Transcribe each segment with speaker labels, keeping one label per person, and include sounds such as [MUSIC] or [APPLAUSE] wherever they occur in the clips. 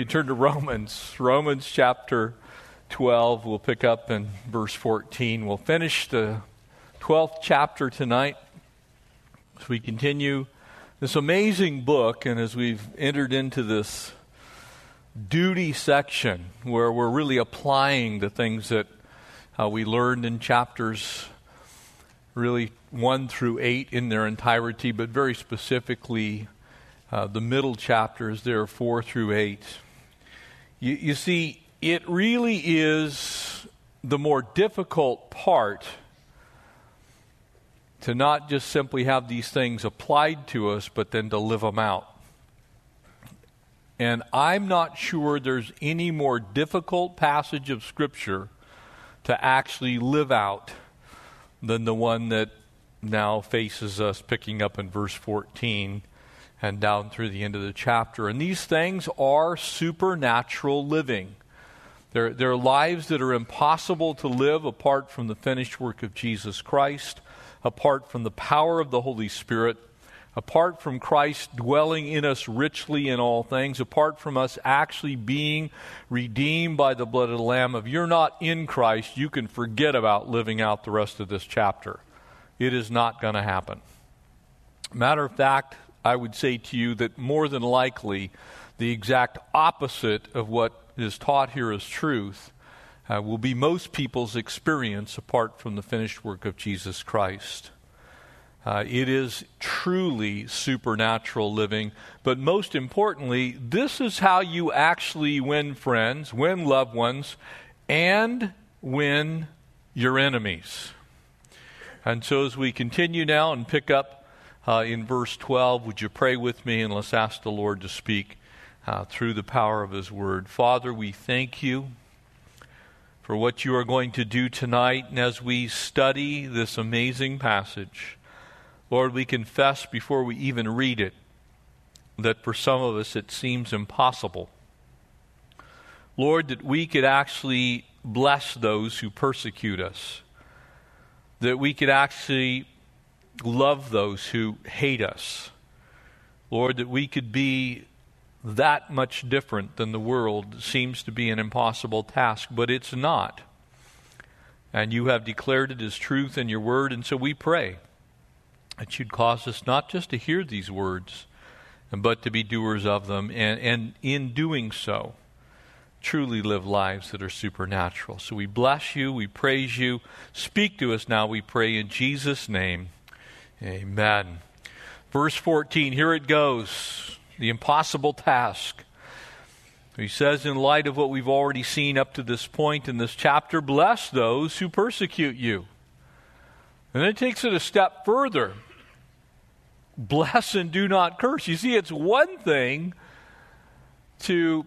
Speaker 1: you turn to Romans, Romans chapter 12, we'll pick up in verse 14. We'll finish the 12th chapter tonight as we continue this amazing book, and as we've entered into this duty section where we're really applying the things that uh, we learned in chapters really 1 through 8 in their entirety, but very specifically uh, the middle chapters there, 4 through 8. You, you see, it really is the more difficult part to not just simply have these things applied to us, but then to live them out. And I'm not sure there's any more difficult passage of Scripture to actually live out than the one that now faces us, picking up in verse 14 and down through the end of the chapter. And these things are supernatural living. They're, they're lives that are impossible to live apart from the finished work of Jesus Christ, apart from the power of the Holy Spirit, apart from Christ dwelling in us richly in all things, apart from us actually being redeemed by the blood of the Lamb, if you're not in Christ, you can forget about living out the rest of this chapter. It is not going to happen. Matter of fact, I would say to you that more than likely, the exact opposite of what is taught here as truth uh, will be most people's experience apart from the finished work of Jesus Christ. Uh, it is truly supernatural living. But most importantly, this is how you actually win friends, win loved ones, and win your enemies. And so, as we continue now and pick up uh, in verse 12, would you pray with me and let's ask the Lord to speak uh, through the power of His Word. Father, we thank you for what you are going to do tonight. And as we study this amazing passage, Lord, we confess before we even read it that for some of us it seems impossible. Lord, that we could actually bless those who persecute us, that we could actually love those who hate us. Lord, that we could be that much different than the world seems to be an impossible task, but it's not. And you have declared it as truth in your word, and so we pray that you'd cause us not just to hear these words, but to be doers of them, and, and in doing so, truly live lives that are supernatural. So we bless you, we praise you. Speak to us now, we pray, in Jesus' name. Amen. Verse 14, here it goes the impossible task. He says, in light of what we've already seen up to this point in this chapter, bless those who persecute you. And then it takes it a step further bless and do not curse. You see, it's one thing to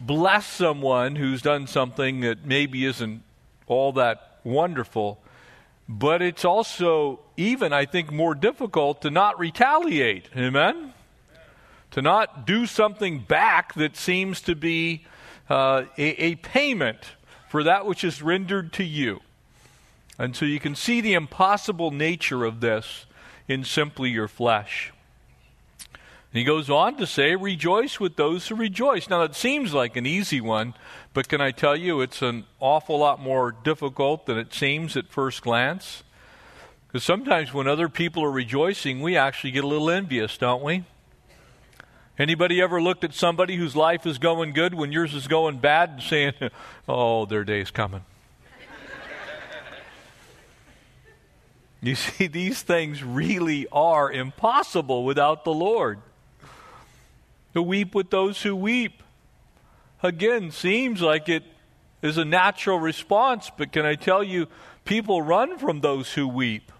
Speaker 1: bless someone who's done something that maybe isn't all that wonderful, but it's also even, I think, more difficult to not retaliate. Amen? To not do something back that seems to be uh, a, a payment for that which is rendered to you. And so you can see the impossible nature of this in simply your flesh. And he goes on to say, Rejoice with those who rejoice. Now, that seems like an easy one, but can I tell you it's an awful lot more difficult than it seems at first glance? Because sometimes when other people are rejoicing, we actually get a little envious, don't we? Anybody ever looked at somebody whose life is going good when yours is going bad and saying, [LAUGHS] Oh, their day's coming? You [LAUGHS] see, these things really are impossible without the Lord. To weep with those who weep, again, seems like it is a natural response, but can I tell you, people run from those who weep.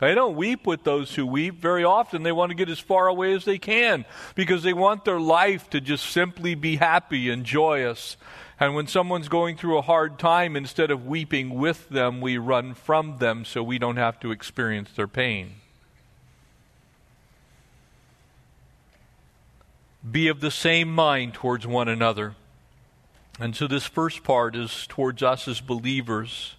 Speaker 1: They don't weep with those who weep. Very often they want to get as far away as they can because they want their life to just simply be happy and joyous. And when someone's going through a hard time, instead of weeping with them, we run from them so we don't have to experience their pain. Be of the same mind towards one another. And so this first part is towards us as believers.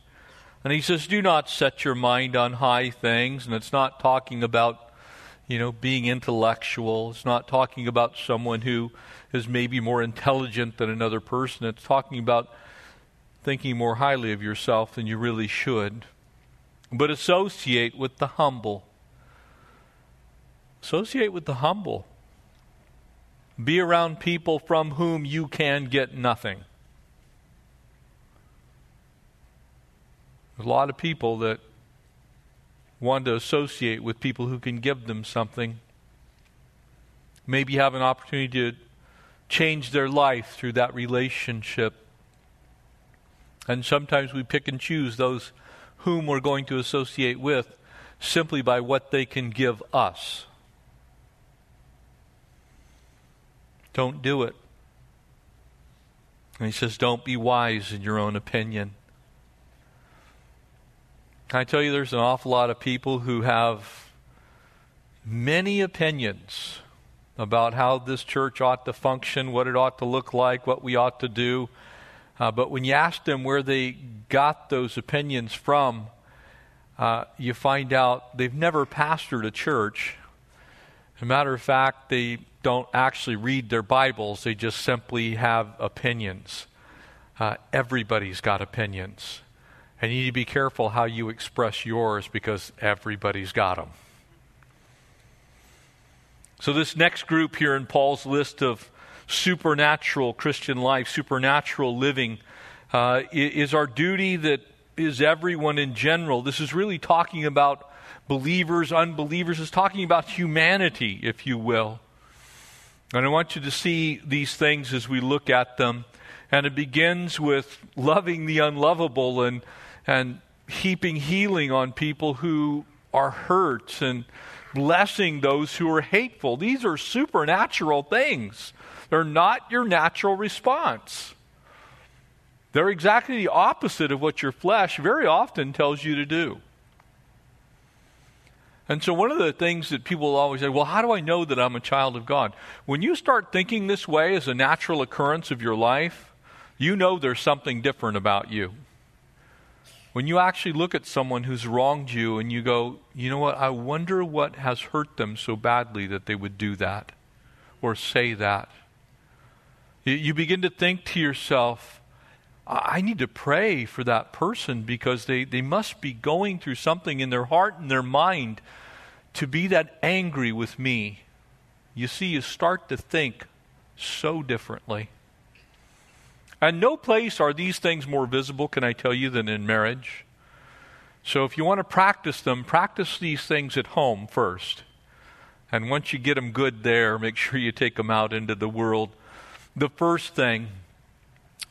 Speaker 1: And he says, Do not set your mind on high things. And it's not talking about you know, being intellectual. It's not talking about someone who is maybe more intelligent than another person. It's talking about thinking more highly of yourself than you really should. But associate with the humble. Associate with the humble. Be around people from whom you can get nothing. There's a lot of people that want to associate with people who can give them something. Maybe have an opportunity to change their life through that relationship. And sometimes we pick and choose those whom we're going to associate with simply by what they can give us. Don't do it. And he says, don't be wise in your own opinion. Can I tell you, there's an awful lot of people who have many opinions about how this church ought to function, what it ought to look like, what we ought to do. Uh, but when you ask them where they got those opinions from, uh, you find out they've never pastored a church. As a matter of fact, they don't actually read their Bibles, they just simply have opinions. Uh, everybody's got opinions. And you need to be careful how you express yours because everybody's got them. So, this next group here in Paul's list of supernatural Christian life, supernatural living, uh, is our duty that is everyone in general. This is really talking about believers, unbelievers. It's talking about humanity, if you will. And I want you to see these things as we look at them. And it begins with loving the unlovable and and heaping healing on people who are hurt and blessing those who are hateful. These are supernatural things. They're not your natural response. They're exactly the opposite of what your flesh very often tells you to do. And so, one of the things that people always say, well, how do I know that I'm a child of God? When you start thinking this way as a natural occurrence of your life, you know there's something different about you. When you actually look at someone who's wronged you and you go, you know what, I wonder what has hurt them so badly that they would do that or say that. You begin to think to yourself, I need to pray for that person because they, they must be going through something in their heart and their mind to be that angry with me. You see, you start to think so differently. And no place are these things more visible, can I tell you, than in marriage. So if you want to practice them, practice these things at home first. And once you get them good there, make sure you take them out into the world. The first thing,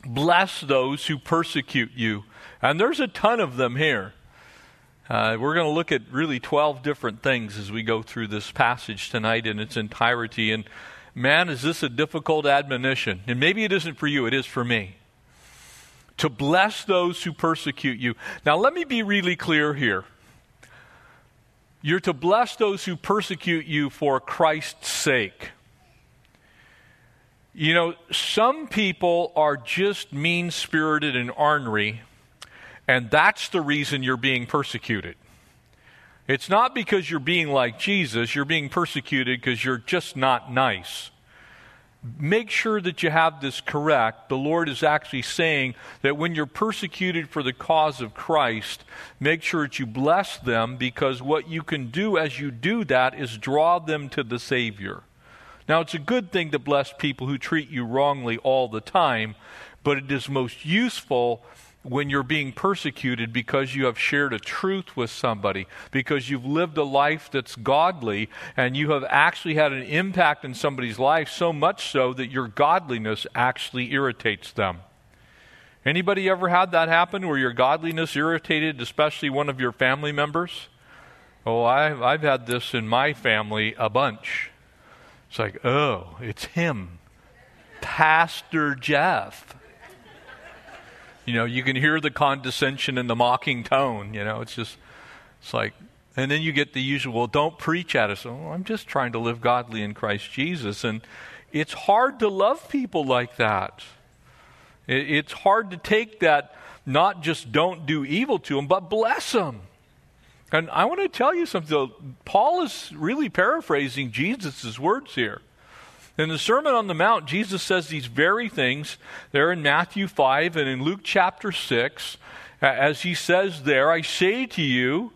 Speaker 1: bless those who persecute you. And there's a ton of them here. Uh, we're going to look at really 12 different things as we go through this passage tonight in its entirety. And Man, is this a difficult admonition? And maybe it isn't for you, it is for me. To bless those who persecute you. Now, let me be really clear here. You're to bless those who persecute you for Christ's sake. You know, some people are just mean spirited and ornery, and that's the reason you're being persecuted. It's not because you're being like Jesus, you're being persecuted because you're just not nice. Make sure that you have this correct. The Lord is actually saying that when you're persecuted for the cause of Christ, make sure that you bless them because what you can do as you do that is draw them to the Savior. Now, it's a good thing to bless people who treat you wrongly all the time, but it is most useful when you're being persecuted because you have shared a truth with somebody, because you've lived a life that's godly, and you have actually had an impact in somebody's life so much so that your godliness actually irritates them. Anybody ever had that happen where your godliness irritated, especially one of your family members? Oh, I've, I've had this in my family a bunch. It's like, oh, it's him, Pastor Jeff you know, you can hear the condescension and the mocking tone. You know, it's just, it's like, and then you get the usual, don't preach at us. Oh, I'm just trying to live godly in Christ Jesus. And it's hard to love people like that. It's hard to take that, not just don't do evil to them, but bless them. And I want to tell you something. Paul is really paraphrasing Jesus' words here. In the Sermon on the Mount, Jesus says these very things there in Matthew 5 and in Luke chapter 6. As he says there, I say to you,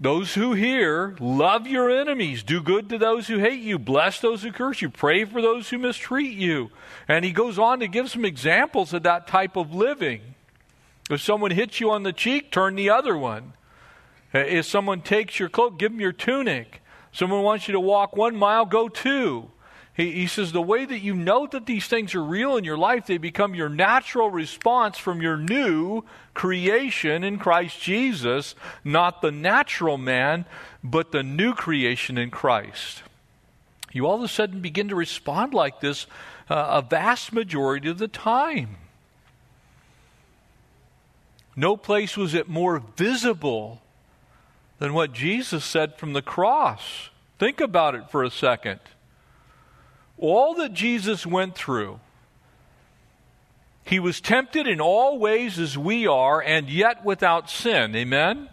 Speaker 1: those who hear, love your enemies, do good to those who hate you, bless those who curse you, pray for those who mistreat you. And he goes on to give some examples of that type of living. If someone hits you on the cheek, turn the other one. If someone takes your cloak, give them your tunic. Someone wants you to walk one mile, go two. He, he, says the way that you know that these things are real in your life, they become your natural response from your new creation in Christ Jesus, not the natural man, but the new creation in Christ. You all of a sudden begin to respond like this uh, a vast majority of the time. No place was it more visible than what Jesus said from the cross. Think about it for a second. All that Jesus went through, he was tempted in all ways as we are, and yet without sin. Amen?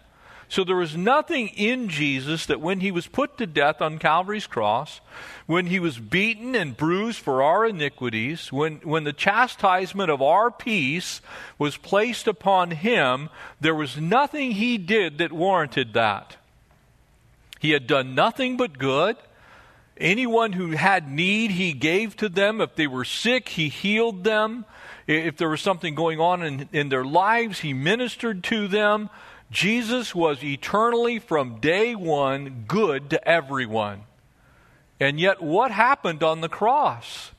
Speaker 1: So there was nothing in Jesus that when he was put to death on Calvary's cross, when he was beaten and bruised for our iniquities, when, when the chastisement of our peace was placed upon him, there was nothing he did that warranted that. He had done nothing but good. Anyone who had need, he gave to them. If they were sick, he healed them. If there was something going on in, in their lives, he ministered to them. Jesus was eternally, from day one, good to everyone. And yet, what happened on the cross?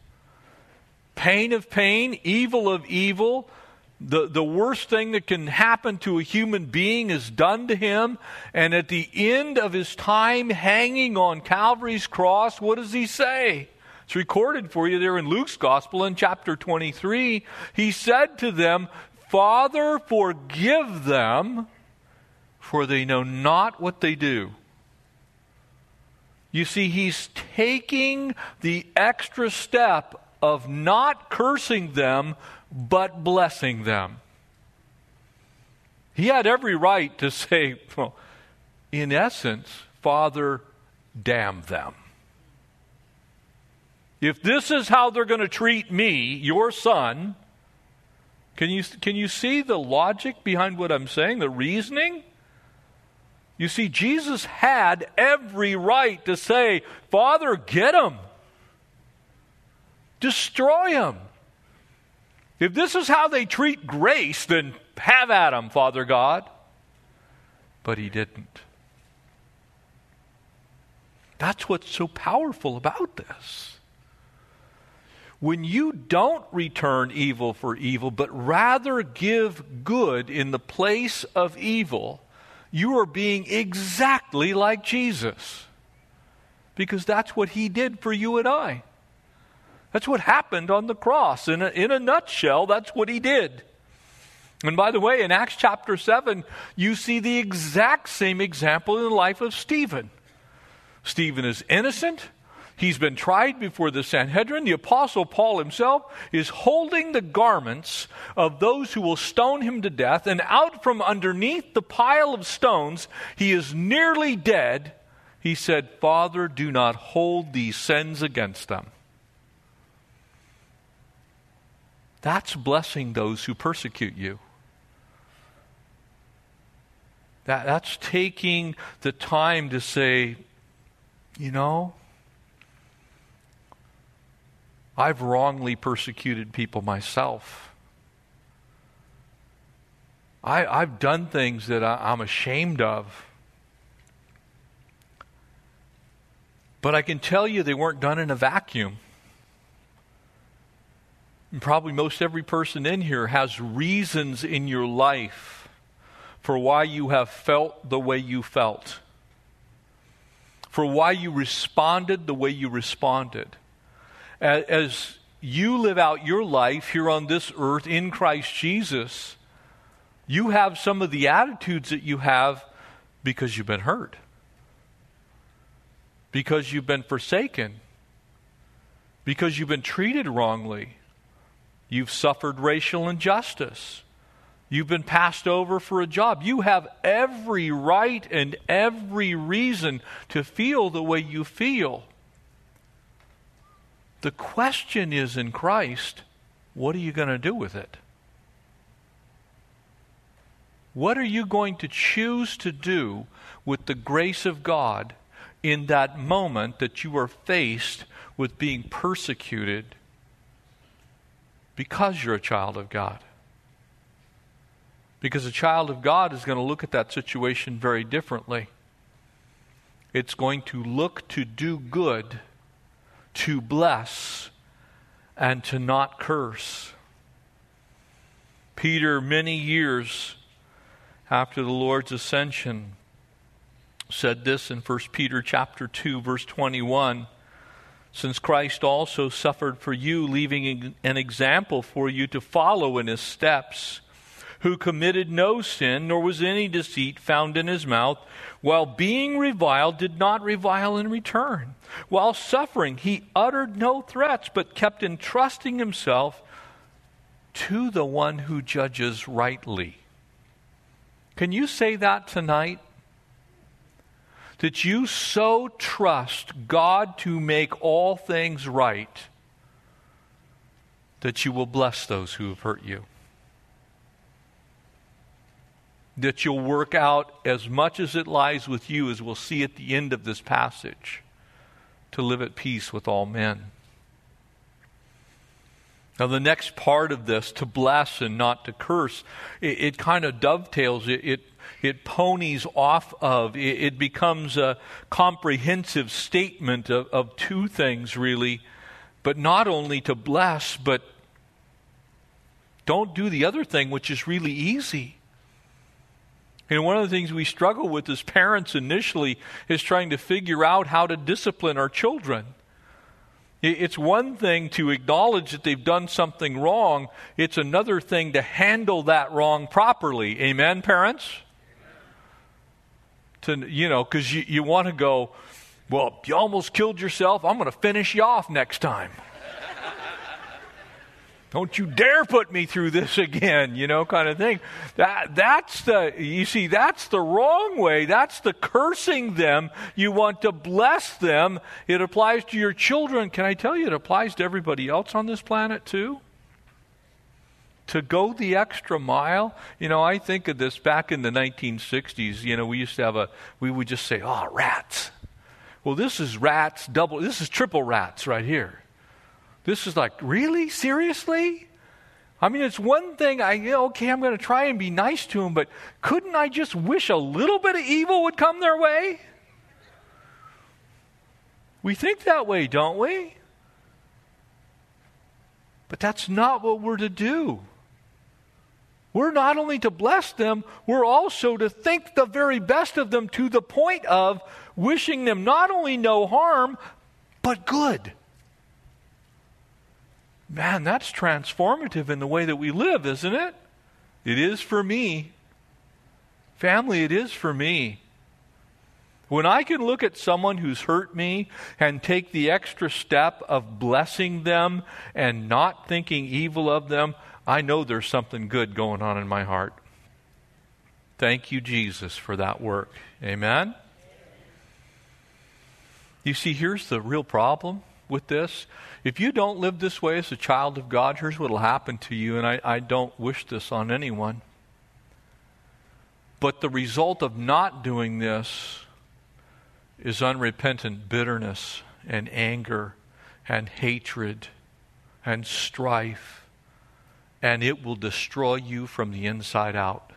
Speaker 1: Pain of pain, evil of evil. The, the worst thing that can happen to a human being is done to him. And at the end of his time hanging on Calvary's cross, what does he say? It's recorded for you there in Luke's Gospel in chapter 23. He said to them, Father, forgive them for they know not what they do. You see, he's taking the extra step of not cursing them, but blessing them. He had every right to say, well, in essence, Father, damn them. If this is how they're going to treat me, your son, can you, can you see the logic behind what I'm saying, the reasoning? You see, Jesus had every right to say, Father, get him. Destroy him. If this is how they treat grace, then have at him, Father God. But he didn't. That's what's so powerful about this. When you don't return evil for evil, but rather give good in the place of evil, you are being exactly like Jesus. Because that's what he did for you and I. That's what happened on the cross. In a, in a nutshell, that's what he did. And by the way, in Acts chapter 7, you see the exact same example in the life of Stephen. Stephen is innocent. He's been tried before the Sanhedrin. The Apostle Paul himself is holding the garments of those who will stone him to death, and out from underneath the pile of stones, he is nearly dead. He said, Father, do not hold these sins against them. That's blessing those who persecute you. That, that's taking the time to say, you know, I've wrongly persecuted people myself. I, have done things that I, I'm ashamed of. But I can tell you they weren't done in a vacuum. And probably most every person in here has reasons in your life for why you have felt the way you felt, for why you responded the way you responded as you live out your life here on this earth in Christ Jesus, you have some of the attitudes that you have because you've been hurt, because you've been forsaken, because you've been treated wrongly, you've suffered racial injustice, You've been passed over for a job. You have every right and every reason to feel the way you feel. The question is in Christ, what are you going to do with it? What are you going to choose to do with the grace of God in that moment that you are faced with being persecuted because you're a child of God? Because a child of God is going to look at that situation very differently. It's going to look to do good, to bless, and to not curse. Peter, many years after the Lord's ascension, said this in 1 Peter chapter 2 verse 21 since Christ also suffered for you leaving an example for you to follow in his steps who committed no sin nor was any deceit found in his mouth while being reviled did not revile in return while suffering he uttered no threats but kept entrusting himself to the one who judges rightly can you say that tonight? That you so trust God to make all things right that you will bless those who have hurt you. That you'll work out as much as it lies with you, as we'll see at the end of this passage, to live at peace with all men. Now, the next part of this, to bless and not to curse, it, it kind of dovetails, it, it, it ponies off of, it, it, becomes a comprehensive statement of, of two things, really. But not only to bless, but don't do the other thing, which is really easy. And one of the things we struggle with as parents initially is trying to figure out how to discipline our children. It's one thing to acknowledge that they've done something wrong, it's another thing to handle that wrong properly. Amen, parents? To, you know, because you, you want to go, well, you almost killed yourself. I'm going to finish you off next time. Don't you dare put me through this [LAUGHS] again, you know, kind of thing. That, that's the, you see, that's the wrong way. That's the cursing them. You want to bless them. It applies to your children. Can I tell you, it applies to everybody else on this planet too? To go the extra mile, you know, I think of this back in the 1960s. You know, we used to have a, we would just say, oh, rats. Well, this is rats, double, this is triple rats right here. This is like, really? Seriously? I mean, it's one thing, I, okay, I'm going to try and be nice to them, but couldn't I just wish a little bit of evil would come their way? We think that way, don't we? But that's not what we're to do. We're not only to bless them, we're also to think the very best of them to the point of wishing them not only no harm, but good. Man, that's transformative in the way that we live, isn't it? It is for me. Family, it is for me. When I can look at someone who's hurt me and take the extra step of blessing them and not thinking evil of them, I know there's something good going on in my heart. Thank you, Jesus, for that work. Amen? You see, here's the real problem with this. If you don't live this way as a child of God, here's what will happen to you, and I, I don't wish this on anyone. But the result of not doing this is unrepentant bitterness and anger and hatred and strife, and it will destroy you from the inside out.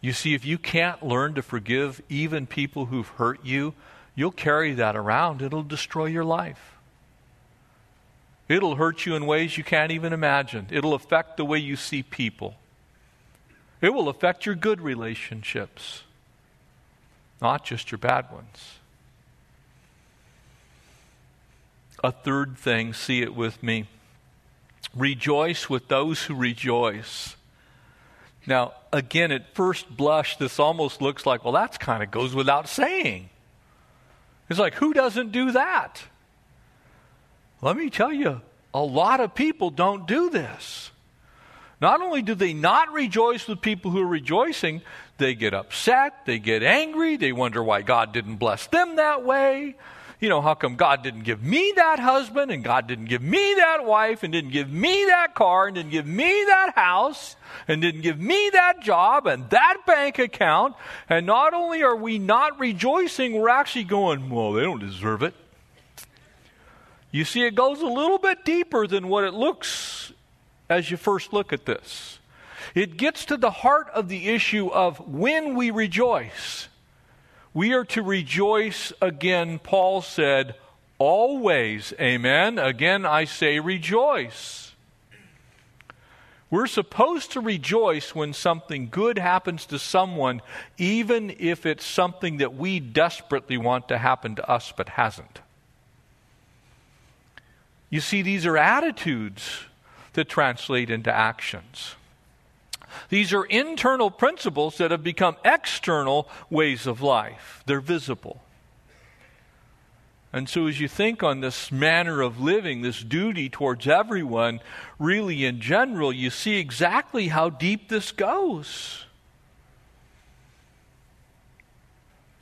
Speaker 1: You see, if you can't learn to forgive even people who've hurt you, you'll carry that around. It'll destroy your life. It'll hurt you in ways you can't even imagine. It'll affect the way you see people. It will affect your good relationships, not just your bad ones. A third thing, see it with me. Rejoice with those who rejoice. Now, again, at first blush, this almost looks like, well, that kind of goes without saying. It's like, who doesn't do that? Let me tell you, a lot of people don't do this. Not only do they not rejoice with people who are rejoicing, they get upset, they get angry, they wonder why God didn't bless them that way. You know, how come God didn't give me that husband and God didn't give me that wife and didn't give me that car and didn't give me that house and didn't give me that job and that bank account? And not only are we not rejoicing, we're actually going, well, they don't deserve it. You see, it goes a little bit deeper than what it looks as you first look at this. It gets to the heart of the issue of when we rejoice. We are to rejoice again, Paul said, always. Amen. Again, I say rejoice. We're supposed to rejoice when something good happens to someone, even if it's something that we desperately want to happen to us but hasn't. You see, these are attitudes that translate into actions. These are internal principles that have become external ways of life. They're visible. And so, as you think on this manner of living, this duty towards everyone, really in general, you see exactly how deep this goes.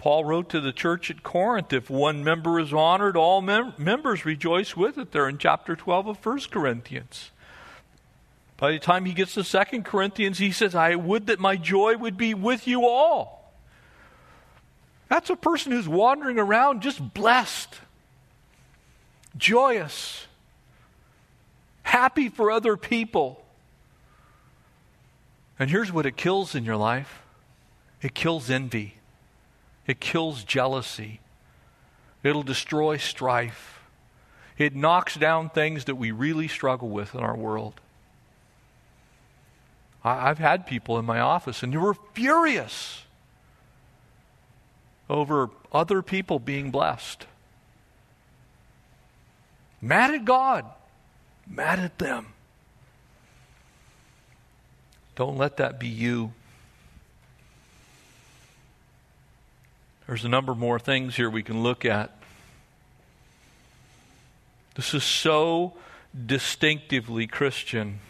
Speaker 1: Paul wrote to the church at Corinth if one member is honored, all mem- members rejoice with it. There in chapter 12 of 1 Corinthians. By the time he gets to 2 Corinthians, he says, I would that my joy would be with you all. That's a person who's wandering around just blessed, joyous, happy for other people. And here's what it kills in your life it kills envy. It kills jealousy. It'll destroy strife. It knocks down things that we really struggle with in our world. I, have had people in my office and they were furious over other people being blessed. Mad at God, mad at them. Don't let that be you. There's a number more things here we can look at. This is so distinctively Christian.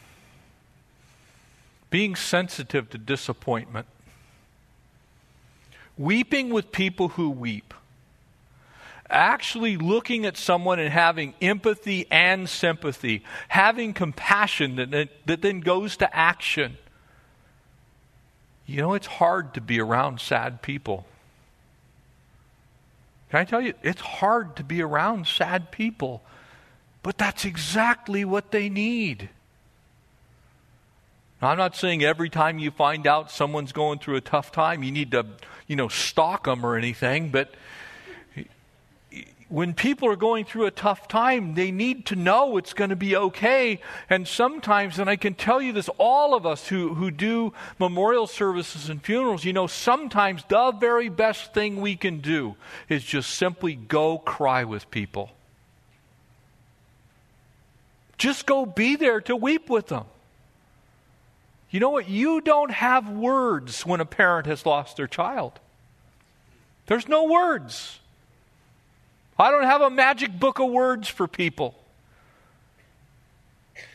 Speaker 1: Being sensitive to disappointment, weeping with people who weep, actually looking at someone and having empathy and sympathy, having compassion that, that then goes to action. You know, it's hard to be around sad people. Can I tell you, it's hard to be around sad people, but that's exactly what they need. Now, I'm not saying every time you find out someone's going through a tough time, you need to, you know, stalk them or anything, but when people are going through a tough time, they need to know it's going to be okay. And sometimes, and I can tell you this, all of us who, who do memorial services and funerals, you know, sometimes the very best thing we can do is just simply go cry with people. Just go be there to weep with them. You know what? You don't have words when a parent has lost their child. There's no words. I don't have a magic book of words for people.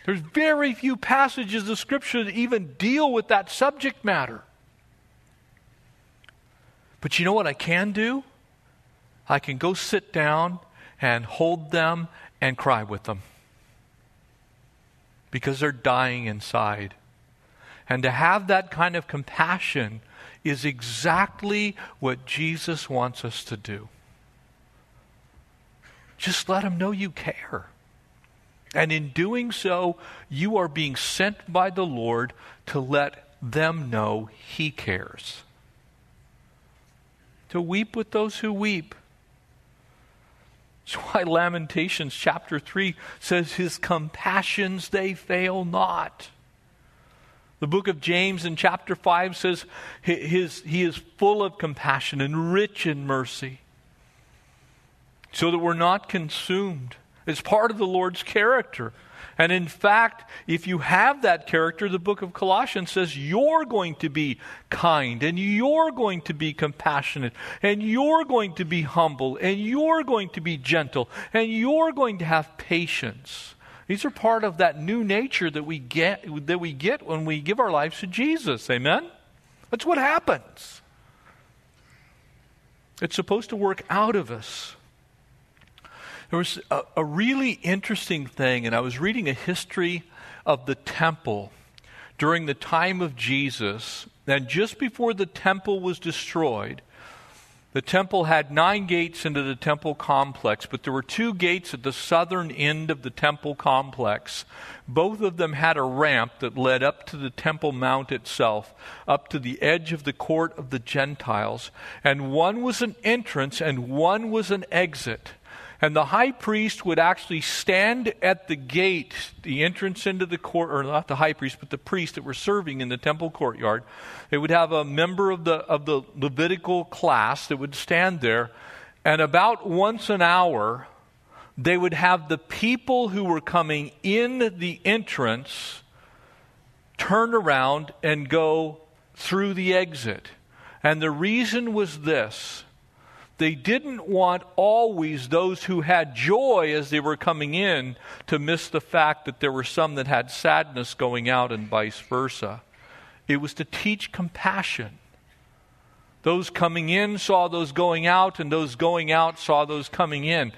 Speaker 1: There's very few passages of Scripture that even deal with that subject matter. But you know what I can do? I can go sit down and hold them and cry with them because they're dying inside. And to have that kind of compassion is exactly what Jesus wants us to do. Just let them know you care. And in doing so, you are being sent by the Lord to let them know He cares. To weep with those who weep. That's why Lamentations chapter 3 says, His compassions they fail not. The book of James in chapter 5 says, his, He is full of compassion and rich in mercy so that we're not consumed. It's part of the Lord's character. And in fact, if you have that character, the book of Colossians says you're going to be kind and you're going to be compassionate and you're going to be humble and you're going to be gentle and you're going to have patience These are part of that new nature that we get that we get when we give our lives to Jesus. Amen. That's what happens. It's supposed to work out of us. There was a, a really interesting thing, and I was reading a history of the temple during the time of Jesus, and just before the temple was destroyed, the temple had nine gates into the temple complex, but there were two gates at the southern end of the temple complex. Both of them had a ramp that led up to the Temple Mount itself, up to the edge of the court of the Gentiles. And one was an entrance and one was an exit. And the high priest would actually stand at the gate, the entrance into the court, or not the high priest, but the priest that were serving in the temple courtyard. They would have a member of the, of the Levitical class that would stand there. And about once an hour, they would have the people who were coming in the entrance turn around and go through the exit. And the reason was this they didn't want always those who had joy as they were coming in to miss the fact that there were some that had sadness going out and vice versa. It was to teach compassion. Those coming in saw those going out, and those going out saw those coming in.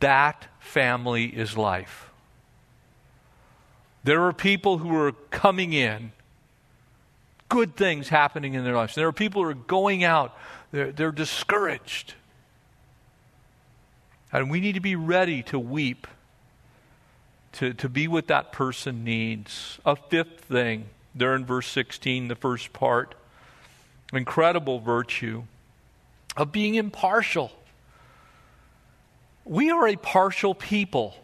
Speaker 1: That family is life. There are people who are coming in, good things happening in their lives. There are people who are going out they're, they're discouraged. And we need to be ready to weep, to, to be what that person needs. A fifth thing, there in verse 16, the first part incredible virtue of being impartial. We are a partial people.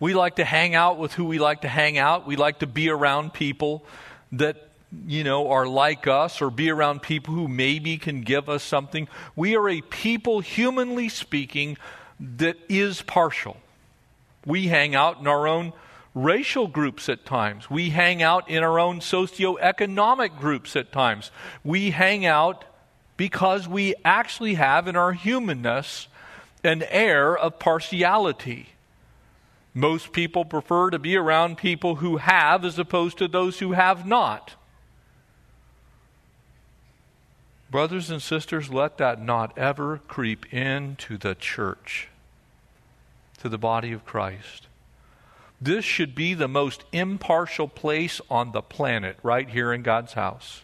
Speaker 1: We like to hang out with who we like to hang out. We like to be around people that you know, are like us or be around people who maybe can give us something. We are a people, humanly speaking, that is partial. We hang out in our own racial groups at times. We hang out in our own socioeconomic groups at times. We hang out because we actually have in our humanness an air of partiality. Most people prefer to be around people who have as opposed to those who have not. Brothers and sisters, let that not ever creep into the church, to the body of Christ. This should be the most impartial place on the planet, right here in God's house.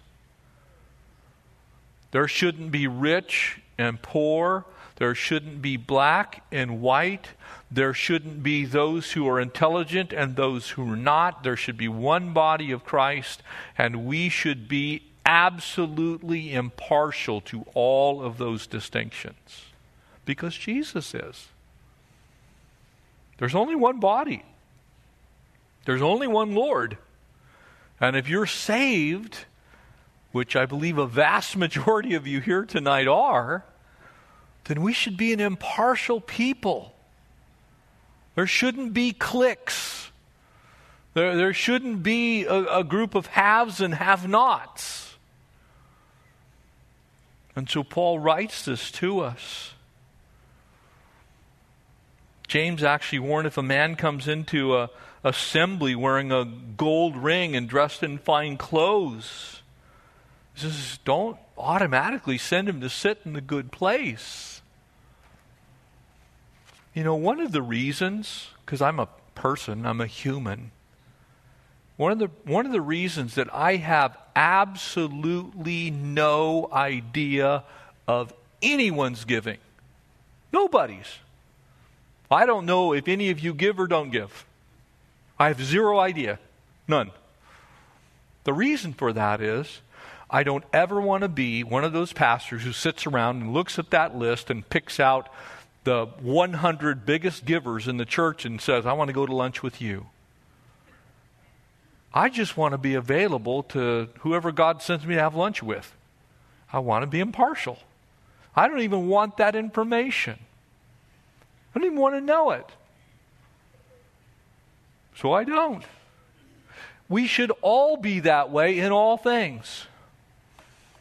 Speaker 1: There shouldn't be rich and poor. There shouldn't be black and white. There shouldn't be those who are intelligent and those who are not. There should be one body of Christ, and we should be absolutely impartial to all of those distinctions because Jesus is. There's only one body, there's only one Lord. And if you're saved, which I believe a vast [LAUGHS] majority of you here tonight are, then we should be an impartial people. There shouldn't be cliques. There, there shouldn't be a, a group of haves and have nots. And so Paul writes this to us. James actually warned if a man comes into a assembly wearing a gold ring and dressed in fine clothes, he says, don't automatically send him to sit in the good place. You know, one of the reasons, because I'm a person, I'm a human, one of the, one of the reasons that I have absolutely no idea of anyone's giving, nobody's. I don't know if any of you give or don't give. I have zero idea. None. The reason for that is I don't ever want to be one of those pastors who sits around and looks at that list and picks out the 100 biggest givers in the church and says, I want to go to lunch with you. I just want to be available to whoever God sends me to have lunch with. I want to be impartial. I don't even want that information. I don't even want to know it. So I don't. We should all be that way in all things.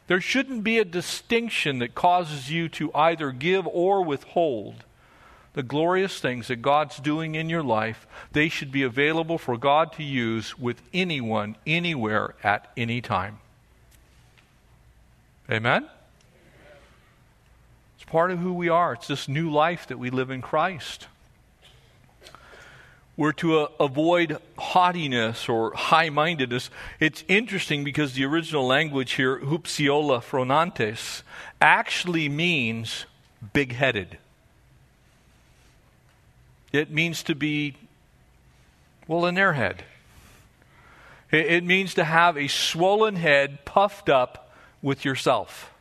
Speaker 1: There shouldn't be a distinction that causes you to either give or withhold. The glorious things that God's doing in your life, they should be available for God to use with anyone, anywhere, at any time. Amen? It's part of who we are. It's this new life that we live in Christ. We're to uh, avoid haughtiness or high mindedness. It's interesting because the original language here, hupsiola phronantes, actually means big headed. It means to be, well, an airhead. It, it means to have a swollen head puffed up with yourself.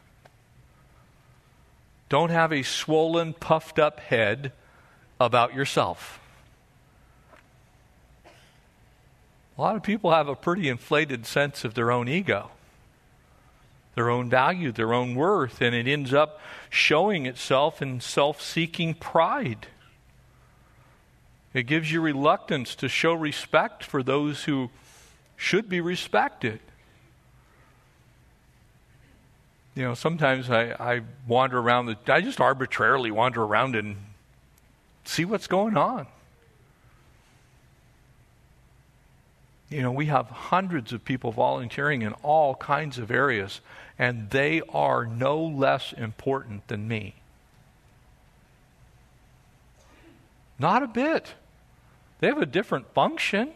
Speaker 1: Don't have a swollen, puffed up head about yourself. A lot of people have a pretty inflated sense of their own ego, their own value, their own worth, and it ends up showing itself in self seeking pride. It gives you reluctance to show respect for those who should be respected. You know, sometimes I, I wander around, the, I just arbitrarily wander around and see what's going on. You know, we have hundreds of people volunteering in all kinds of areas, and they are no less important than me. Not a bit. They have a different function,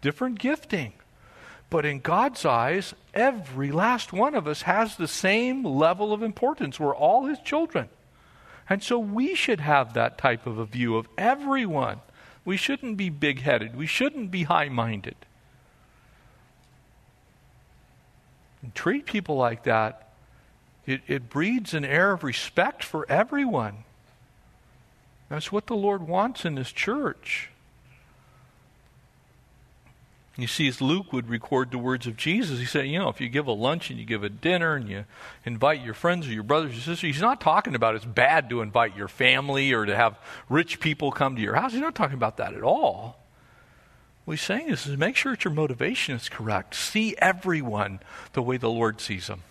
Speaker 1: different gifting. But in God's eyes, every last one of us has the same level of importance. We're all His children. And so we should have that type of a view of everyone. We shouldn't be big headed, we shouldn't be high minded. Treat people like that, it, it breeds an air of respect for everyone. That's what the Lord wants in His church. You see, as Luke would record the words of Jesus, he said, you know, if you give a lunch and you give a dinner and you invite your friends or your brothers or sisters, he's not talking about it's bad to invite your family or to have rich people come to your house. He's not talking about that at all. What he's saying is, is make sure that your motivation is correct. See everyone the way the Lord sees them.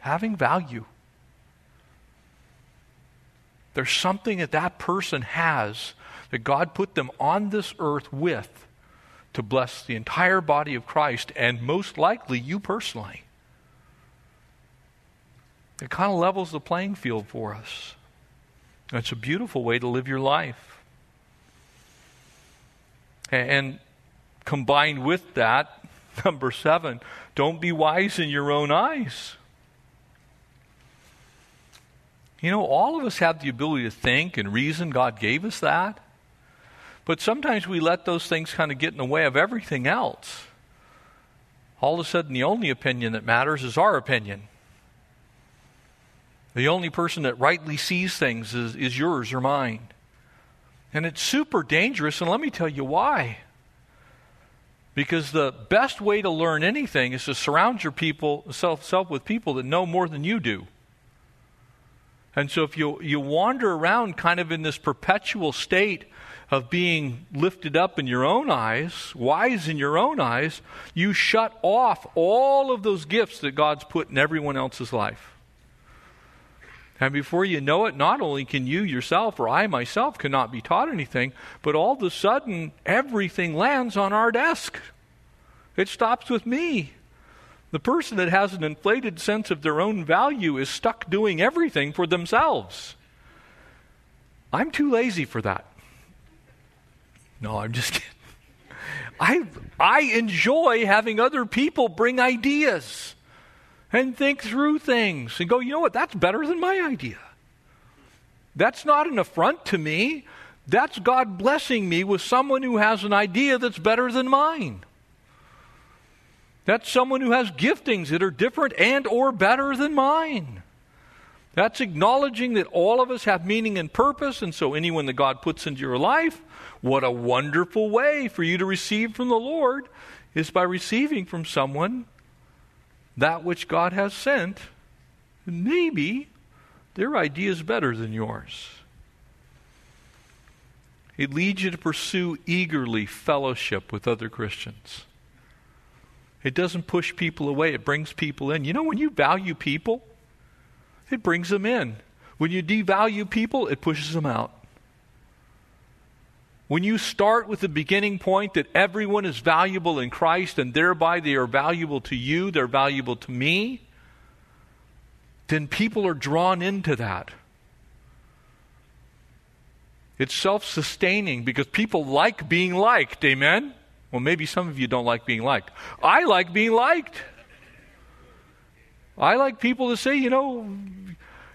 Speaker 1: Having value. There's something that that person has that God put them on this earth with to bless the entire body of Christ and most likely you personally. It kind of levels the playing field for us. It's a beautiful way to live your life. And combined with that, [LAUGHS] number seven, don't be wise in your own eyes. You know, all of us have the ability to think and reason. God gave us that. But sometimes we let those things kind of get in the way of everything else. All of a sudden, the only opinion that matters is our opinion. The only person that rightly sees things is, is yours or mine. And it's super dangerous, and let me tell you why. Because the best way to learn anything is to surround your people self, self with people that know more than you do. And so if you, you wander around kind of in this perpetual state of being lifted up in your own eyes, wise in your own eyes, you shut off all of those gifts that God's put in everyone else's life. And before you know it, not only can you yourself or I myself cannot be taught anything, but all of a sudden everything lands on our desk. It stops with me. The person that has an inflated sense of their own value is stuck doing everything for themselves. I'm too lazy for that. No, I'm just kidding. I, I enjoy having other people bring ideas and think through things and go, you know what, that's better than my idea. That's not an affront to me. That's God blessing me with someone who has an idea that's better than mine. That's someone who has giftings that are different and or better than mine. That's acknowledging that all of us have meaning and purpose, and so anyone that God puts into your life, what a wonderful way for you to receive from the Lord is by receiving from someone that which God has sent, maybe their idea is better than yours. It leads you to pursue eagerly fellowship with other Christians. It doesn't push people away, it brings people in. You know, when you value people, it brings them in. When you devalue people, it pushes them out. When you start with the beginning point that everyone is valuable in Christ and thereby they are valuable to you, they're valuable to me, then people are drawn into that. It's self sustaining because people like being liked. Amen? Well, maybe some of you don't like being liked. I like being liked. I like people to say, you know,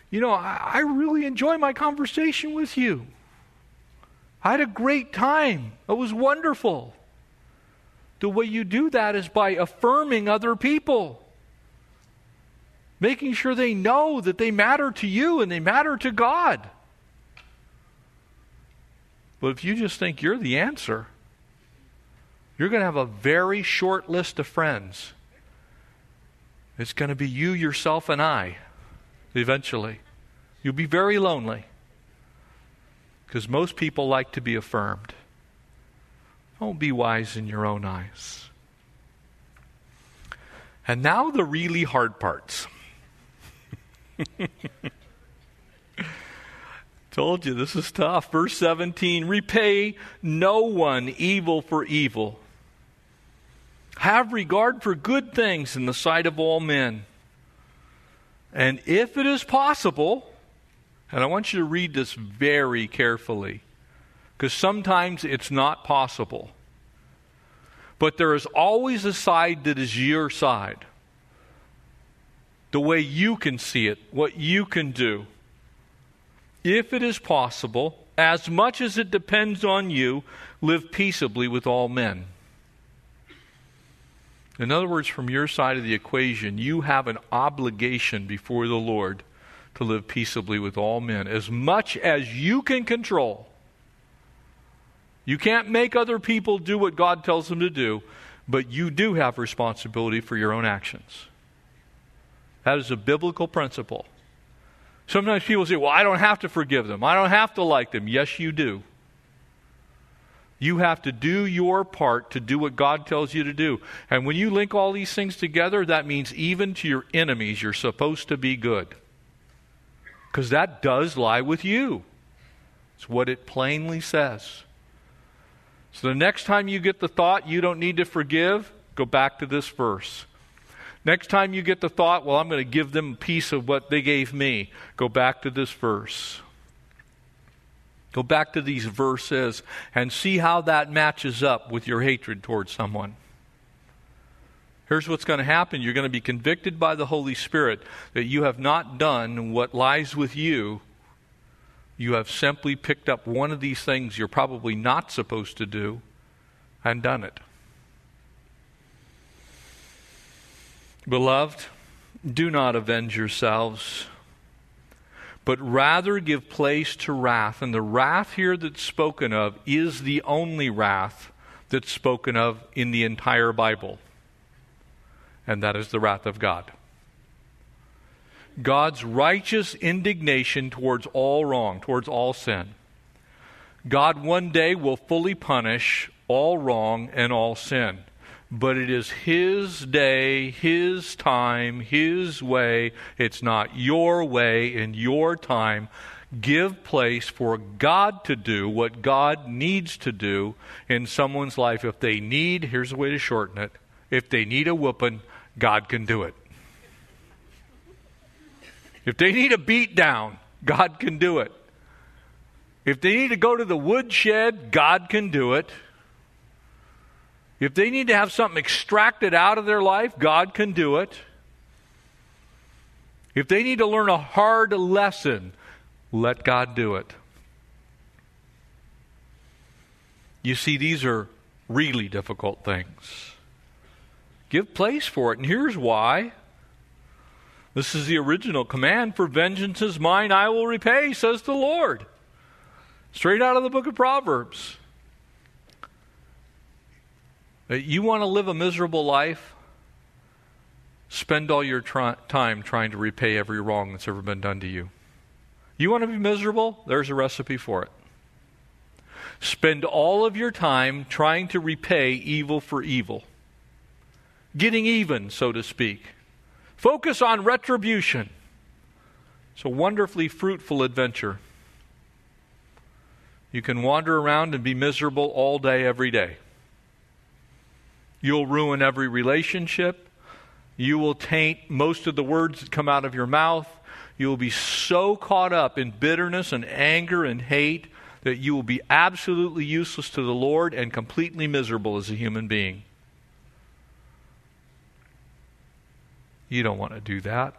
Speaker 1: you know, I, I really enjoy my conversation with you. I had a great time. It was wonderful. The way you do that is by affirming other people, making sure they know that they matter to you and they matter to God. But if you just think you're the answer, you're going to have a very short list of friends. It's going to be you, yourself, and I eventually. You'll be very lonely because most people like to be affirmed. Don't be wise in your own eyes. And now the really hard parts. [LAUGHS] Told you this is tough. Verse 17 Repay no one evil for evil. Have regard for good things in the sight of all men. And if it is possible, and I want you to read this very carefully, because sometimes it's not possible. But there is always a side that is your side. The way you can see it, what you can do if it is possible, as much as it depends on you, live peaceably with all men. In other words, from your side of the equation, you have an obligation before the Lord to live peaceably with all men, as much as you can control. You can't make other people do what God tells them to do, but you do have responsibility for your own actions. That is a biblical principle. Sometimes people say, Well, I don't have to forgive them. I don't have to like them. Yes, you do. You have to do your part to do what God tells you to do. And when you link all these things together, that means even to your enemies, you're supposed to be good. Because that does lie with you. It's what it plainly says. So the next time you get the thought you don't need to forgive, go back to this verse. Next time you get the thought, well, I'm going to give them a piece of what they gave me, go back to this verse. Go back to these verses and see how that matches up with your hatred towards someone. Here's what's going to happen you're going to be convicted by the Holy Spirit that you have not done what lies with you. You have simply picked up one of these things you're probably not supposed to do and done it. Beloved, do not avenge yourselves, but rather give place to wrath. And the wrath here that's spoken of is the only wrath that's spoken of in the entire Bible, and that is the wrath of God. God's righteous indignation towards all wrong, towards all sin. God one day will fully punish all wrong and all sin but it is His day, His time, His way. It's not your way and your time. Give place for God to do what God needs to do in someone's life. If they need, here's a way to shorten it if they need a whooping, God can do it. If they need a beat down, God can do it. If they need to go to the woodshed, God can do it. If they need to have something extracted out of their life, God can do it. If they need to learn a hard lesson, let God do it. You see, these are really difficult things. Give place for it. And here's why. This is the original command for vengeance is mine, I will repay, says the Lord. Straight out of the book of Proverbs. Uh, you want to live a miserable life? Spend all your time trying to repay every wrong that's ever been done to you. You want to be miserable? There's a recipe for it. Spend all of your time trying to repay evil for evil, getting even, so to speak. Focus on retribution. It's a wonderfully fruitful adventure. You can wander around and be miserable all day, every day. You'll ruin every relationship. You will taint most of the words that come out of your mouth. You will be so caught up in bitterness and anger and hate that you will be absolutely useless to the Lord and completely miserable as a human being. You don't want to do that.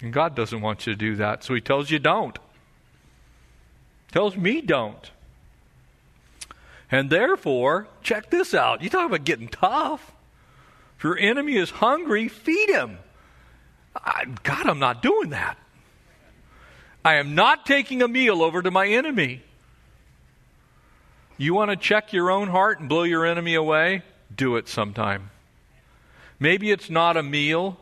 Speaker 1: And God doesn't want you to do that, so He tells you don't. Tells me don't. And therefore, check this out. You talk about getting tough. If your enemy is hungry, feed him. I, God, I'm not doing that. I am not taking a meal over to my enemy. You want to check your own heart and blow your enemy away? Do it sometime. Maybe it's not a meal.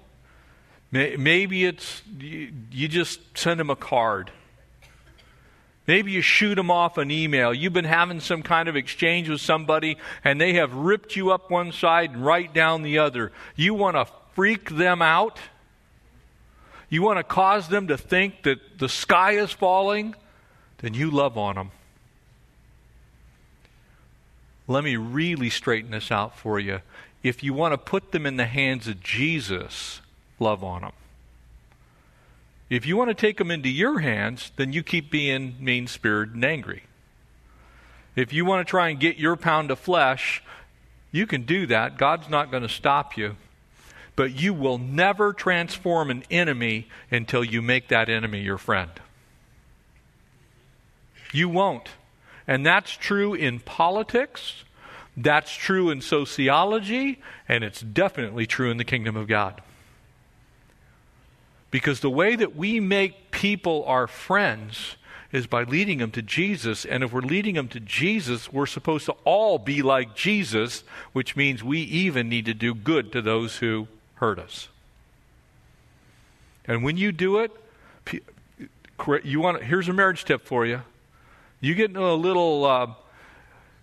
Speaker 1: Maybe it's you just send him a card. Maybe you shoot them off an email. You've been having some kind of exchange with somebody and they have ripped you up one side and right down the other. You want to freak them out? You want to cause them to think that the sky is falling? Then you love on them. Let me really straighten this out for you. If you want to put them in the hands of Jesus, love on them. If you want to take them into your hands, then you keep being mean spirited and angry. If you want to try and get your pound of flesh, you can do that. God's not going to stop you. But you will never transform an enemy until you make that enemy your friend. You won't. And that's true in politics, that's true in sociology, and it's definitely true in the kingdom of God. Because the way that we make people our friends is by leading them to Jesus. And if we're leading them to Jesus, we're supposed to all be like Jesus, which means we even need to do good to those who hurt us. And when you do it, you want here's a marriage tip for you. You get into a little, uh,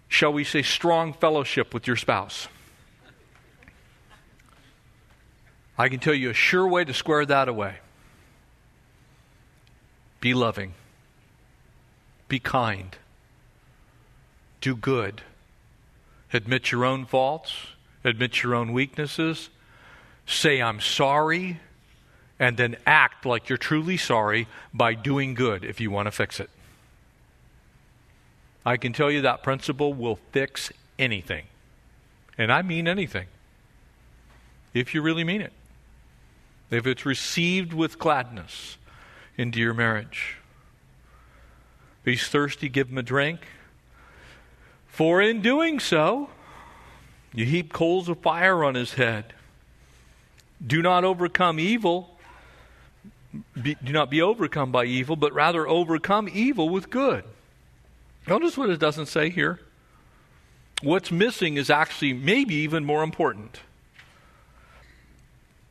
Speaker 1: shall we say, strong fellowship with your spouse. I can tell you a sure way to square that away. Be loving. Be kind. Do good. Admit your own faults. Admit your own weaknesses. Say, I'm sorry. And then act like you're truly sorry by doing good if you want to fix it. I can tell you that principle will fix anything. And I mean anything. If you really mean it if it's received with gladness into your marriage. If he's thirsty, give him a drink. For in doing so, you heap coals of fire on his head. Do not overcome evil. Be, do not be overcome by evil, but rather overcome evil with good. Notice what it doesn't say here. What's missing is actually maybe even more important.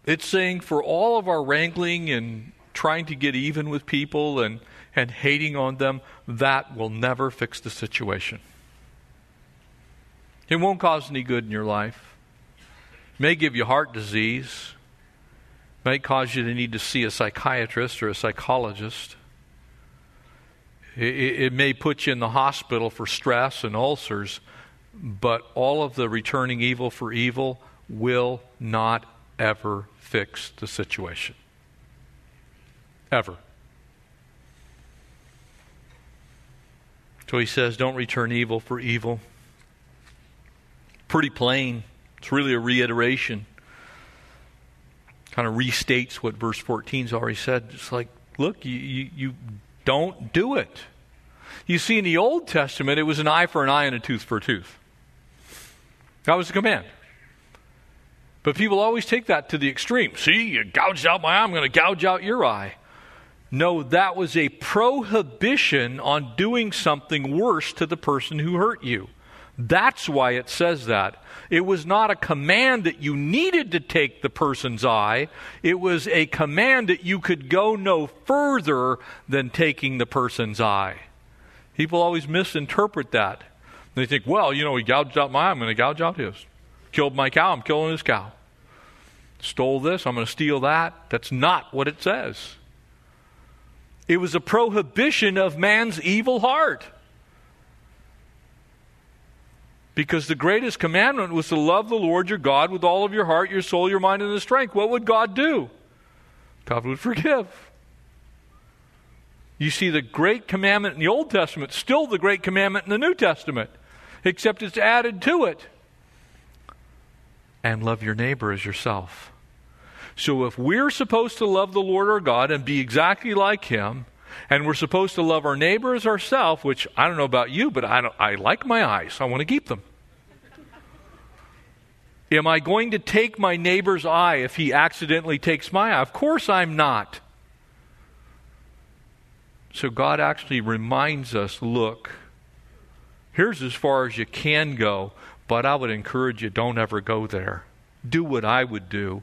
Speaker 1: It's saying for all of our wrangling and trying to get even with people and, and hating on them, that will never fix the situation. It won't cause any good in your life. It may give you heart disease. It may cause you to need to see a psychiatrist or a psychologist. It, it may put you in the hospital for stress and ulcers, but all of the returning evil for evil will not ever fix the situation. Ever. So he says, don't return evil for evil. Pretty plain. It's really a reiteration. Kind of restates what verse 14's already said. It's like, look, you, you, you don't do it. You see, in the Old Testament, it was an eye for an eye and a tooth for a tooth. That was the command. But people always take that to the extreme. See, you gouged out my eye, I'm going to gouge out your eye. No, that was a prohibition on doing something worse to the person who hurt you. That's why it says that. It was not a command that you needed to take the person's eye. It was a command that you could go no further than taking the person's eye. People always misinterpret that. They think, well, you know, he gouged out my eye, I'm going to gouge out his killed my cow, I'm killing his cow. Stole this, I'm going to steal that. That's not what it says. It was a prohibition of man's evil heart. Because the greatest commandment was to love the Lord your God with all of your heart, your soul, your mind, and your strength. What would God do? God would forgive. You see, the great commandment in the Old Testament, still the great commandment in the New Testament, except it's added to it. And love your neighbor as yourself. So if we're supposed to love the Lord our God and be exactly like Him, and we're supposed to love our neighbor as ourselves, which I don't know about you, but I, I like my eyes. I want to keep them. Am I going to take my neighbor's eye if he accidentally takes my eye? Of course I'm not. So God actually reminds us look, here's as far as you can go, but I would encourage you don't ever go there. Do what I would do,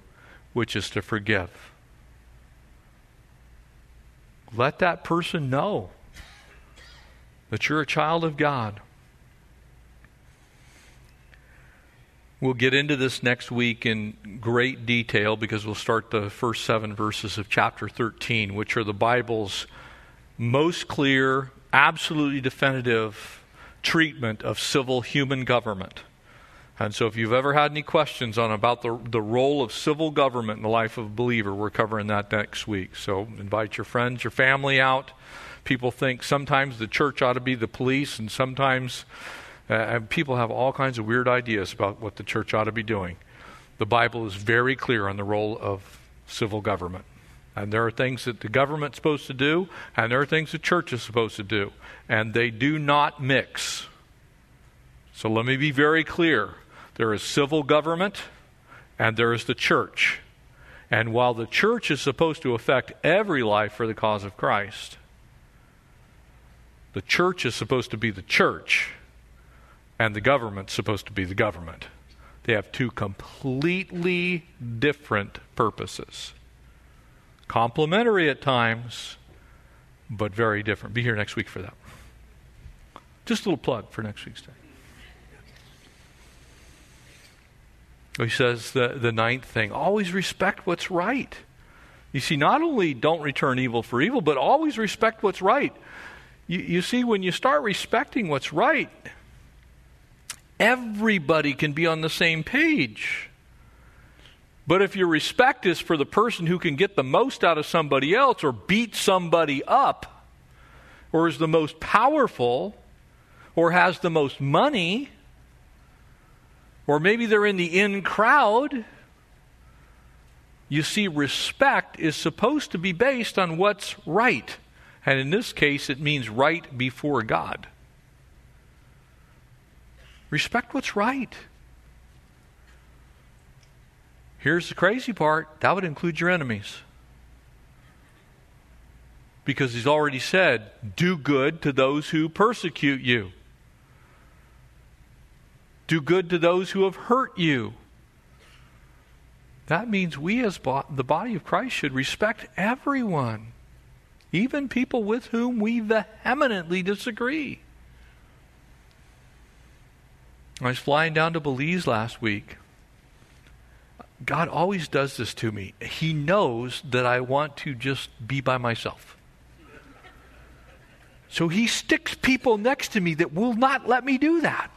Speaker 1: which is to forgive. Let that person know that you're a child of God. We'll get into this next week in great detail because we'll start the first seven verses of chapter 13, which are the Bible's most clear, absolutely definitive treatment of civil human government. And so, if you've ever had any questions on about the, the role of civil government in the life of a believer, we're covering that next week. So, invite your friends, your family out. People think sometimes the church ought to be the police, and sometimes uh, people have all kinds of weird ideas about what the church ought to be doing. The Bible is very clear on the role of civil government. And there are things that the government's supposed to do, and there are things the church is supposed to do. And they do not mix. So let me be very clear there is civil government, and there is the church. And while the church is supposed to affect every life for the cause of Christ, the church is supposed to be the church, and the government's supposed to be the government. They have two completely different purposes complementary at times, but very different. Be here next week for that. Just a little plug for next week's day. He says the, the ninth thing always respect what's right. You see, not only don't return evil for evil, but always respect what's right. You, you see, when you start respecting what's right, everybody can be on the same page. But if your respect is for the person who can get the most out of somebody else or beat somebody up or is the most powerful or has the most money or maybe they're in the in crowd, you see, respect is supposed to be based on what's right. And in this case, it means right before God. Respect what's right. Here's the crazy part that would include your enemies. Because he's already said, do good to those who persecute you, do good to those who have hurt you. That means we, as bo- the body of Christ, should respect everyone, even people with whom we vehemently disagree. I was flying down to Belize last week God always does this to me. He knows that I want to just be by myself. So he sticks people next to me that will not let me do that.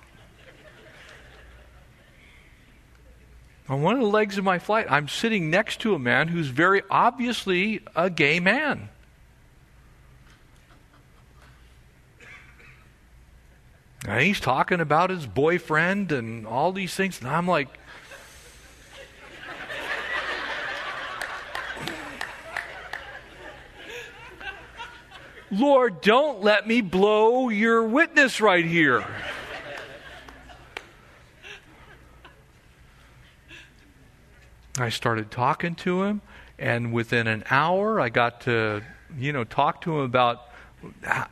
Speaker 1: On one of the legs of my flight, I'm sitting next to a man who's very obviously a gay man. And he's talking about his boyfriend and all these things. And I'm like, Lord, don't let me blow your witness right here. I started talking to him, and within an hour, I got to, you know, talk to him about,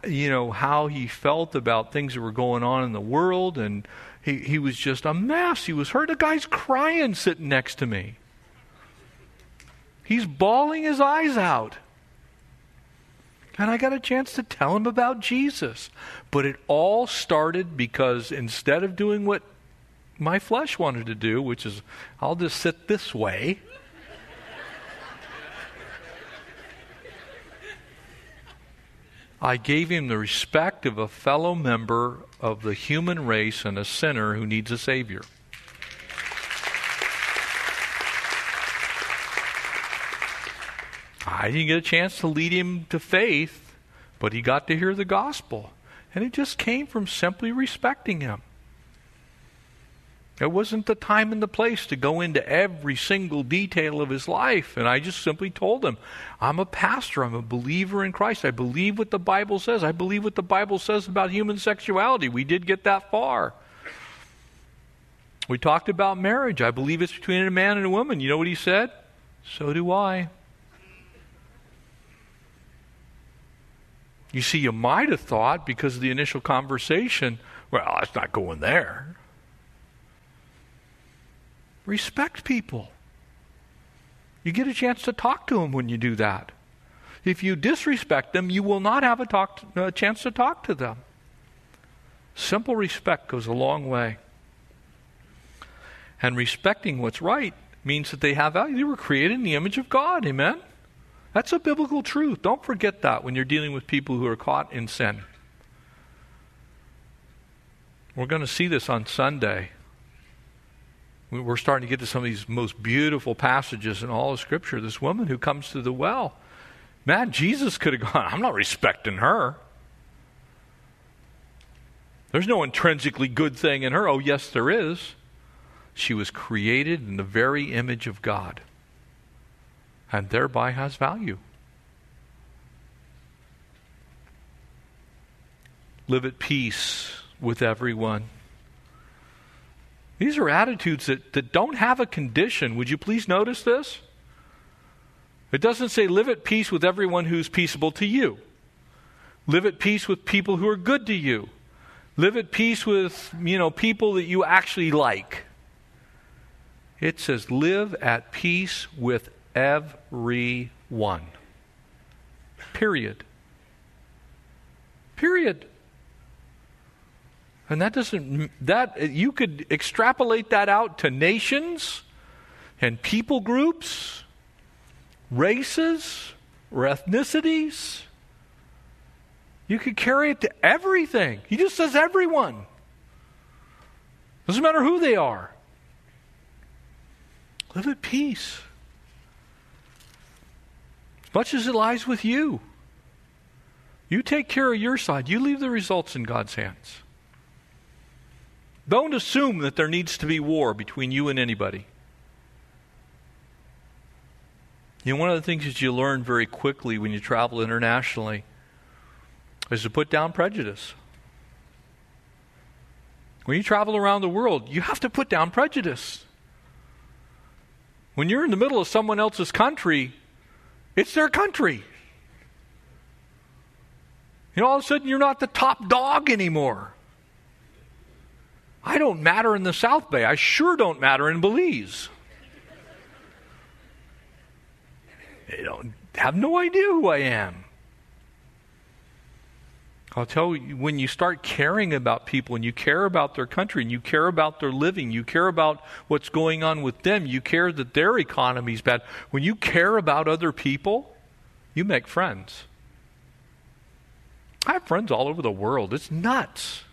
Speaker 1: you know, how he felt about things that were going on in the world, and he, he was just a mess. He was hurt. The guy's crying sitting next to me. He's bawling his eyes out. And I got a chance to tell him about Jesus. But it all started because instead of doing what my flesh wanted to do, which is, I'll just sit this way. I gave him the respect of a fellow member of the human race and a sinner who needs a Savior. I didn't get a chance to lead him to faith, but he got to hear the gospel. And it just came from simply respecting him. It wasn't the time and the place to go into every single detail of his life. And I just simply told him, I'm a pastor. I'm a believer in Christ. I believe what the Bible says. I believe what the Bible says about human sexuality. We did get that far. We talked about marriage. I believe it's between a man and a woman. You know what he said? So do I. You see, you might have thought because of the initial conversation, well, it's not going there. Respect people. You get a chance to talk to them when you do that. If you disrespect them, you will not have a, talk to, a chance to talk to them. Simple respect goes a long way. And respecting what's right means that they have value. They were created in the image of God. Amen? That's a biblical truth. Don't forget that when you're dealing with people who are caught in sin. We're going to see this on Sunday. We're starting to get to some of these most beautiful passages in all of Scripture. This woman who comes to the well. Man, Jesus could have gone, I'm not respecting her. There's no intrinsically good thing in her. Oh, yes, there is. She was created in the very image of God and thereby has value. Live at peace with everyone. These are attitudes that, that don't have a condition. Would you please notice this? It doesn't say live at peace with everyone who's peaceable to you. Live at peace with people who are good to you. Live at peace with, you know, people that you actually like. It says live at peace with everyone. Period. Period. And that doesn't that you could extrapolate that out to nations and people groups, races, or ethnicities. You could carry it to everything. He just says everyone. Doesn't matter who they are. Live at peace As much as it lies with you. You take care of your side, you leave the results in God's hands. Don't assume that there needs to be war between you and anybody. You know, one of the things that you learn very quickly when you travel internationally is to put down prejudice. When you travel around the world, you have to put down prejudice. When you're in the middle of someone else's country, it's their country. You know, all of a sudden you're not the top dog anymore. I don't matter in the South Bay. I sure don't matter in Belize. They don't have no idea who I am. I'll tell you, when you start caring about people and you care about their country and you care about their living, you care about what's going on with them, you care that their economy is bad. When you care about other people, you make friends. I have friends all over the world. It's nuts.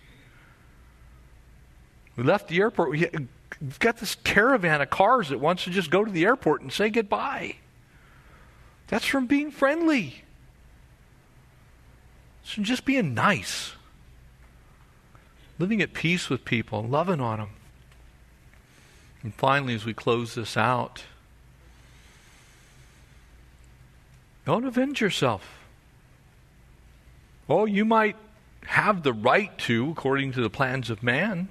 Speaker 1: We left the airport. We've got this caravan of cars that wants to just go to the airport and say goodbye. That's from being friendly. So just being nice, living at peace with people, loving on them. And finally, as we close this out, don't avenge yourself. Oh, you might have the right to, according to the plans of man,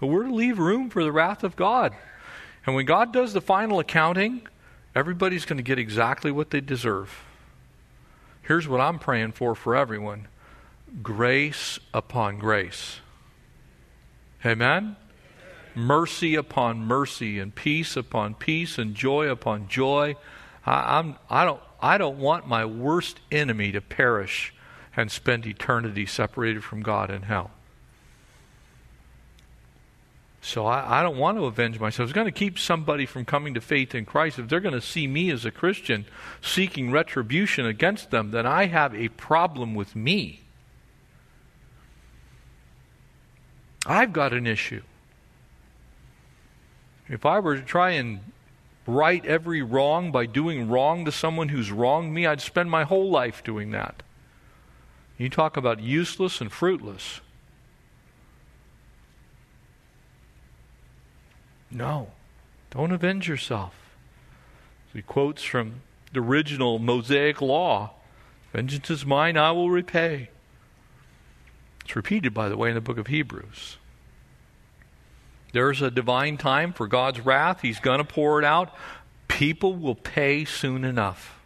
Speaker 1: but we're to leave room for the wrath of God. And when God does the final accounting, everybody's going to get exactly what they deserve. Here's what I'm praying for for everyone grace upon grace. Amen? Mercy upon mercy, and peace upon peace, and joy upon joy. I, I'm, I, don't, I don't want my worst enemy to perish and spend eternity separated from God in hell. So I, I don't want to avenge myself. It's going to keep somebody from coming to faith in Christ. If they're going to see me as a Christian seeking retribution against them, then I have a problem with me. I've got an issue. If I were to try and right every wrong by doing wrong to someone who's wronged me, I'd spend my whole life doing that. You talk about useless and fruitless. No, don't avenge yourself. So he quotes from the original Mosaic law Vengeance is mine, I will repay. It's repeated, by the way, in the book of Hebrews. There's a divine time for God's wrath. He's going to pour it out. People will pay soon enough.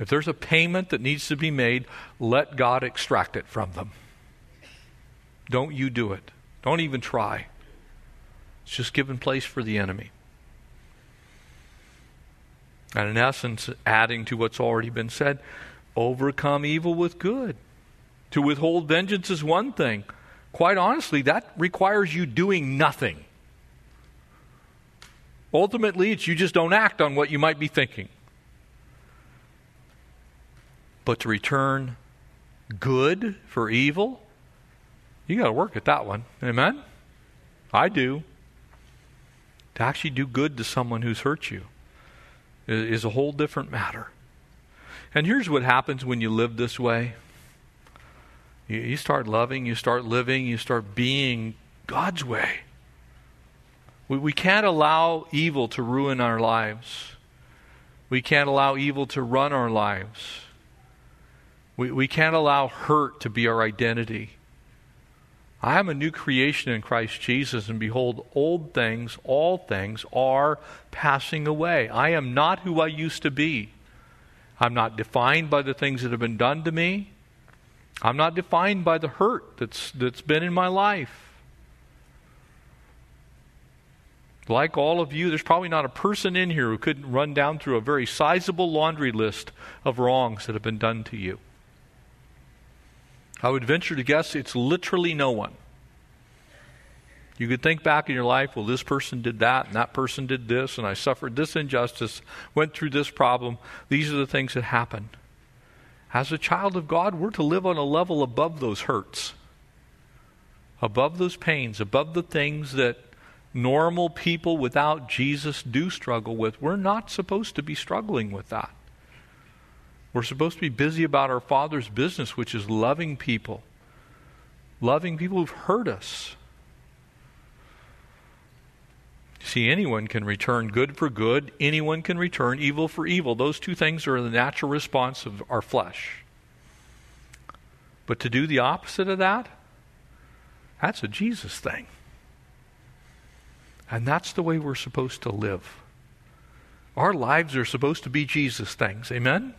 Speaker 1: If there's a payment that needs to be made, let God extract it from them. Don't you do it. Don't even try. It's just giving place for the enemy. And in essence, adding to what's already been said, overcome evil with good. To withhold vengeance is one thing. Quite honestly, that requires you doing nothing. Ultimately, it's you just don't act on what you might be thinking. But to return good for evil, you got to work at that one. Amen? I do. To actually do good to someone who's hurt you is a whole different matter. And here's what happens when you live this way you, you start loving, you start living, you start being God's way. We, we can't allow evil to ruin our lives. We can't allow evil to run our lives. We, we can't allow hurt to be our identity. I am a new creation in Christ Jesus, and behold, old things, all things, are passing away. I am not who I used to be. I'm not defined by the things that have been done to me. I'm not defined by the hurt that's, that's been in my life. Like all of you, there's probably not a person in here who couldn't run down through a very sizable laundry list of wrongs that have been done to you. I would venture to guess it's literally no one. You could think back in your life, well, this person did that, and that person did this, and I suffered this injustice, went through this problem. These are the things that happened. As a child of God, we're to live on a level above those hurts, above those pains, above the things that normal people without Jesus do struggle with. We're not supposed to be struggling with that. We're supposed to be busy about our Father's business, which is loving people, loving people who've hurt us. See, anyone can return good for good, anyone can return evil for evil. Those two things are the natural response of our flesh. But to do the opposite of that, that's a Jesus thing. And that's the way we're supposed to live. Our lives are supposed to be Jesus things. Amen?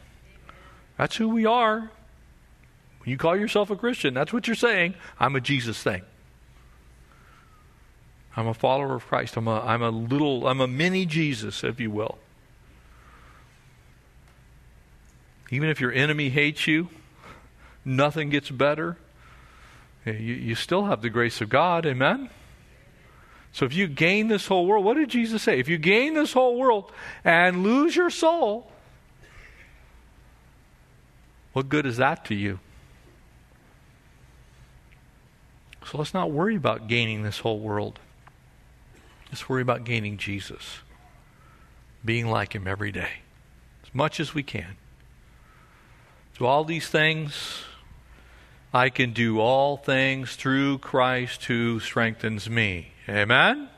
Speaker 1: That's who we are. When you call yourself a Christian, that's what you're saying. I'm a Jesus thing. I'm a follower of Christ. I'm a, I'm a little, I'm a mini Jesus, if you will. Even if your enemy hates you, nothing gets better. You, you still have the grace of God. Amen? So if you gain this whole world, what did Jesus say? If you gain this whole world and lose your soul, what good is that to you? So let's not worry about gaining this whole world. Let's worry about gaining Jesus, being like Him every day, as much as we can. To all these things, I can do all things through Christ who strengthens me. Amen? Amen.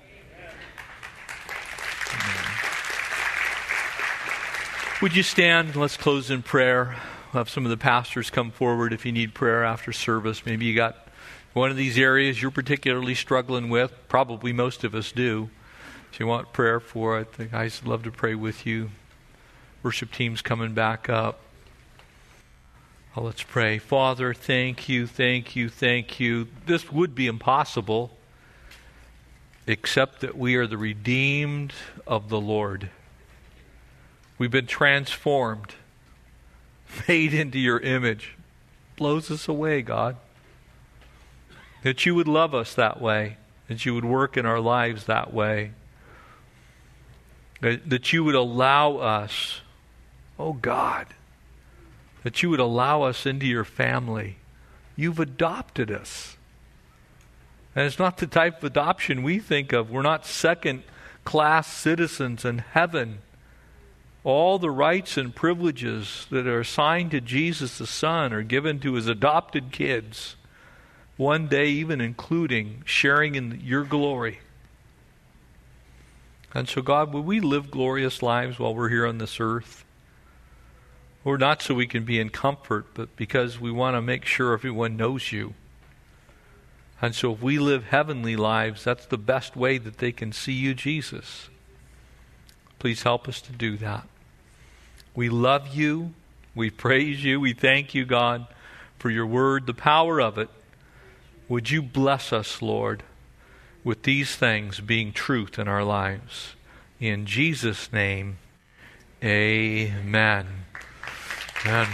Speaker 1: Would you stand? Let's close in prayer. We'll have some of the pastors come forward if you need prayer after service. Maybe you got one of these areas you're particularly struggling with. Probably most of us do. If you want prayer for it, the guys would love to pray with you. Worship team's coming back up. Well, let's pray. Father, thank you, thank you, thank you. This would be impossible except that we are the redeemed of the Lord. We've been transformed [LAUGHS] made into your image blows us away, God. That you would love us that way. that you would work in our lives that way. That you would allow us, oh God, that you would allow us into your family. You've adopted us. And it's not the type of adoption we think of. We're not second class citizens in heaven. All the rights and privileges that are assigned to Jesus the Son are given to his adopted kids, one day, even including sharing in your glory. And so, God, would we live glorious lives while we're here on this earth? Or not so we can be in comfort, but because we want to make sure everyone knows you. And so, if we live heavenly lives, that's the best way that they can see you, Jesus. Please help us to do that. We love you. We praise you. We thank you, God, for your word, the power of it. Would you bless us, Lord? with these things being truth in our lives. In Jesus' name, amen. Amen.